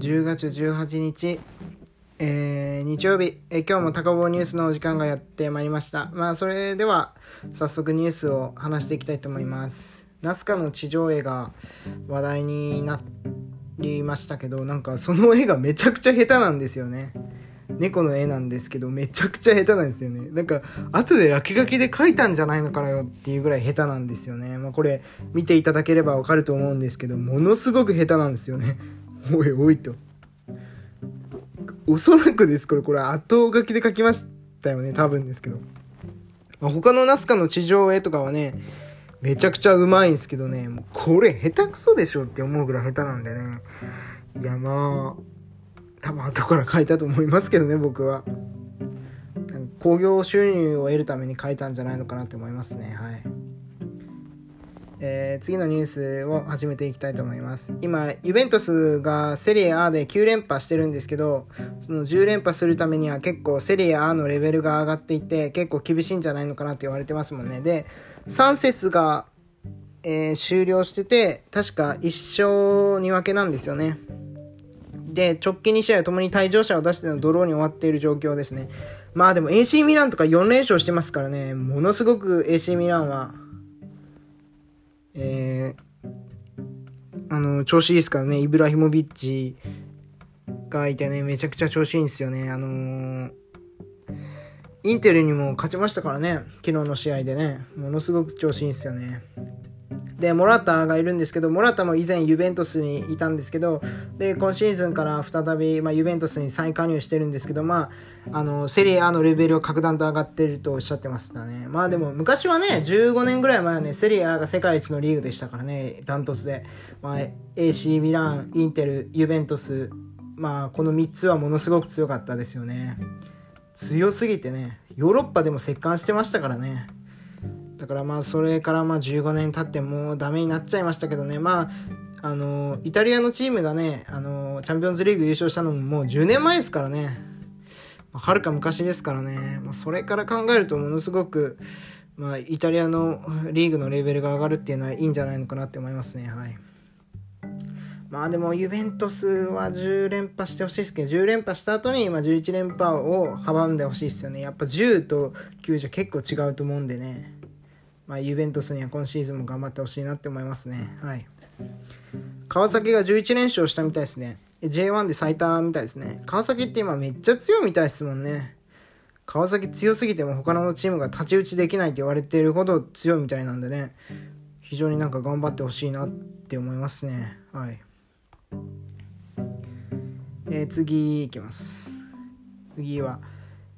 10月18日、えー、日曜日、えー、今日も高坊ニュースのお時間がやってまいりました。まあ、それでは、早速ニュースを話していきたいと思います。ナスカの地上絵が話題になりましたけど、なんかその絵がめちゃくちゃ下手なんですよね。猫の絵なんですけど、めちゃくちゃ下手なんですよね。なんか、後で落書きで描いたんじゃないのかなよっていうぐらい下手なんですよね。まあこれ、見ていただければわかると思うんですけど、ものすごく下手なんですよね。おいおいと。おそらくですこれ、これ後書きで描きましたよね。多分ですけど。まあ、他のナスカの地上絵とかはね、めちゃくちゃうまいんすけどね、もうこれ下手くそでしょって思うぐらい下手なんでね。いやまあ、多分後から書いたと思いますけどね僕は興行収入を得るために書いたんじゃないのかなって思いますねはい、えー、次のニュースを始めていきたいと思います。今ユベントスがセリエ A で9連覇してるんですけどその10連覇するためには結構セリエ A のレベルが上がっていて結構厳しいんじゃないのかなって言われてますもんね。で3節が、えー、終了してて確か1勝2分けなんですよね。で、直近2試合ともに退場者を出してのドローに終わっている状況ですね。まあでも AC ミランとか4連勝してますからね、ものすごく AC ミランは、えー、あの、調子いいですからね、イブラヒモビッチがいてね、めちゃくちゃ調子いいんですよね。あのー、インテルにも勝ちましたからね、昨日の試合でね、ものすごく調子いいんですよね。で、モラタがいるんですけど、モラタも以前ユベントスにいたんですけど、で、今シーズンから再び、まあ、ユベントスに再加入してるんですけど、まあ、あの、セリエAのレベルを格段と上がってるとおっしゃってましたね。まあでも、昔はね、15年ぐらい前はね、セリエAが世界一のリーグでしたからね、ダントツで。まあ、AC ミラン、インテル、ユベントス、まあ、この3つはものすごく強かったですよね。強すぎてね、ヨーロッパでも折檻してましたからね。だからまあそれからまあ15年経ってもうダメになっちゃいましたけどね。まああのイタリアのチームがねあのチャンピオンズリーグ優勝したのももう10年前ですからね。はるか昔ですからね、まあ、それから考えるとものすごく、まあ、イタリアのリーグのレベルが上がるっていうのはいいんじゃないのかなって思いますね。はい。まあでもユベントスは10連覇してほしいですけど10連覇した後に今11連覇を阻んでほしいですよね。やっぱ10と9じゃ結構違うと思うんでね。まあ、ユベントスには今シーズンも頑張ってほしいなって思いますね。はい。川崎が11連勝したみたいですね。J1 で最多みたいですね。川崎って今めっちゃ強いみたいですもんね。川崎強すぎても他のチームが太刀打ちできないって言われてるほど強いみたいなんでね。非常になんか頑張ってほしいなって思いますね。はい。えー、次いきます。次は、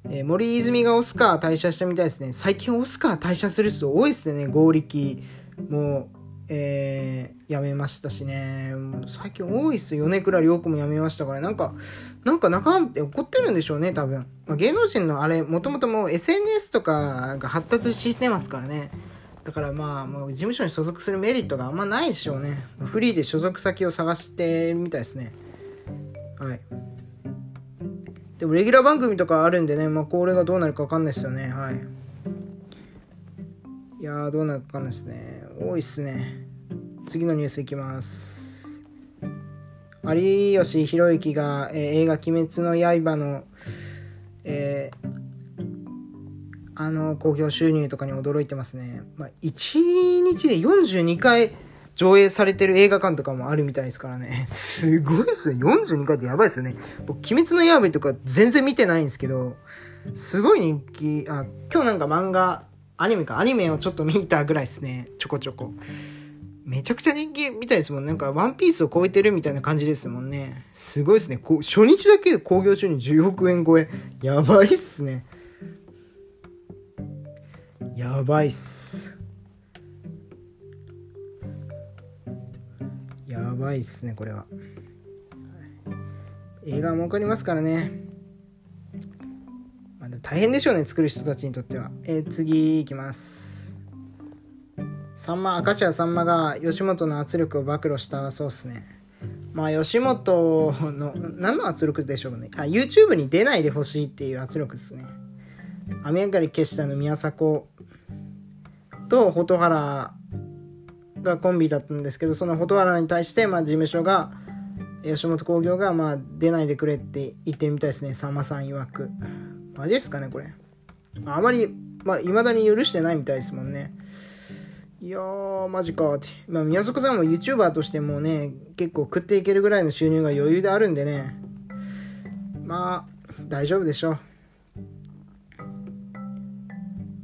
えー、森泉がオスカー退社したみたいですね。最近オスカー退社する人多いですよね。合力も、えー、辞めましたしね。最近多いっすよ。米倉涼子も辞めましたから、なんか、なんか中って怒ってるんでしょうね、多分。まあ、芸能人のあれ、もともともう SNS とかが発達してますからね。だからまあ、もう事務所に所属するメリットがあんまないでしょうね。フリーで所属先を探してるみたいですね。はい。でもレギュラー番組とかあるんでね、まあ、これがどうなるか分かんないですよね。はい。いや、どうなるか分かんないですね。多いっすね。次のニュースいきます。有吉弘行が、えー、映画「鬼滅の刃の」えー、あの興行収入とかに驚いてますね。まあ、1日で42回上映されてる映画館とかもあるみたいですからね。すごいですね。42回ってやばいですよね。僕、鬼滅の刃とか全然見てないんですけど、すごい人気、あ、今日なんか漫画、アニメか、アニメをちょっと見たぐらいですね。ちょこちょこ。めちゃくちゃ人気みたいですもん。なんか、ワンピースを超えてるみたいな感じですもんね。すごいですね。こ初日だけで興行収入10億円超え。やばいっすね。やばいっす。やばいっすねこれは。映画儲かりますからね。まあでも大変でしょうね作る人たちにとっては。えー、次いきます。さんま明石家さんまが吉本の圧力を暴露したそうっすね。まあ吉本の何の圧力でしょうね。あ YouTube に出ないでほしいっていう圧力ですね。雨上がり消したの宮迫と蛍原がコンビだったんですけどその蛍原に対して、まあ、事務所が、吉本興業がまあ出ないでくれって言ってるみたいですね。さんまさん曰く。マジですかねこれ。あまりまあ未だに許してないみたいですもんね。いやーマジかって。まあ宮迫さんも YouTuber としてもね結構食っていけるぐらいの収入が余裕であるんでね。まあ大丈夫でしょう。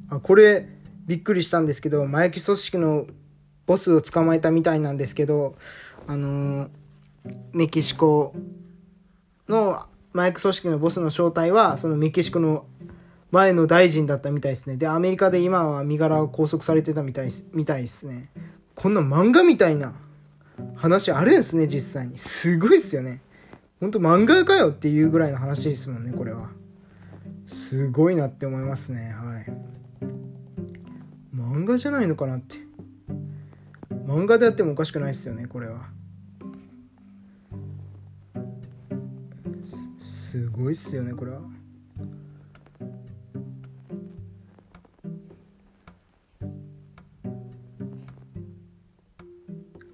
あこれびっくりしたんですけど麻薬組織のボスを捕まえたみたいなんですけどあのーメキシコの麻薬組織のボスの正体はそのメキシコの前の大臣だったみたいですね。でアメリカで今は身柄を拘束されてたみたいみたいですね。こんな漫画みたいな話あるんですね実際に。すごいっすよね。ほんと漫画かよっていうぐらいの話ですもんねこれは。すごいなって思いますね。はい。漫画じゃないのかなって。漫画でやってもおかしくないっすよねこれは。すごいっすよねこれは。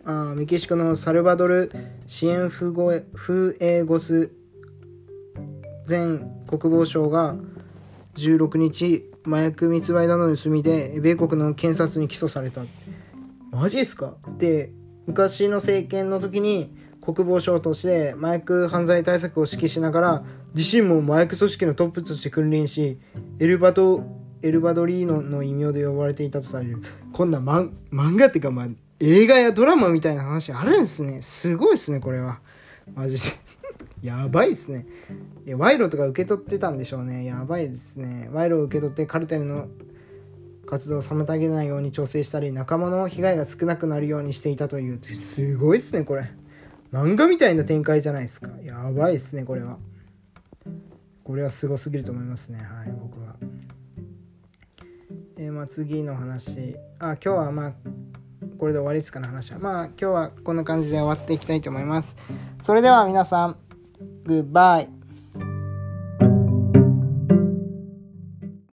あメキシコのサルバドル・シエンフゴフエゴス前国防相が16日麻薬密売などの盗みで米国の検察に起訴された。マジですか？で昔の政権の時に国防省として麻薬犯罪対策を指揮しながら自身も麻薬組織のトップとして君臨しエルバドエルバドリーノの異名で呼ばれていたとされるこんな漫画っていうかまあ映画やドラマみたいな話あるんですね。すごいですねこれは。マジで。やばいですね。賄賂とか受け取ってたんでしょうね。やばいですね。賄賂を受け取ってカルテルの活動を妨げないように調整したり仲間の被害が少なくなるようにしていたという。すごいっすねこれ。漫画みたいな展開じゃないですか。やばいっすねこれは。これはすごすぎると思いますね。はい僕は。えー、まあ次の話。あ今日はまあこれで終わりですかね話は。まあ今日はこんな感じで終わっていきたいと思います。それでは皆さんグッバイ。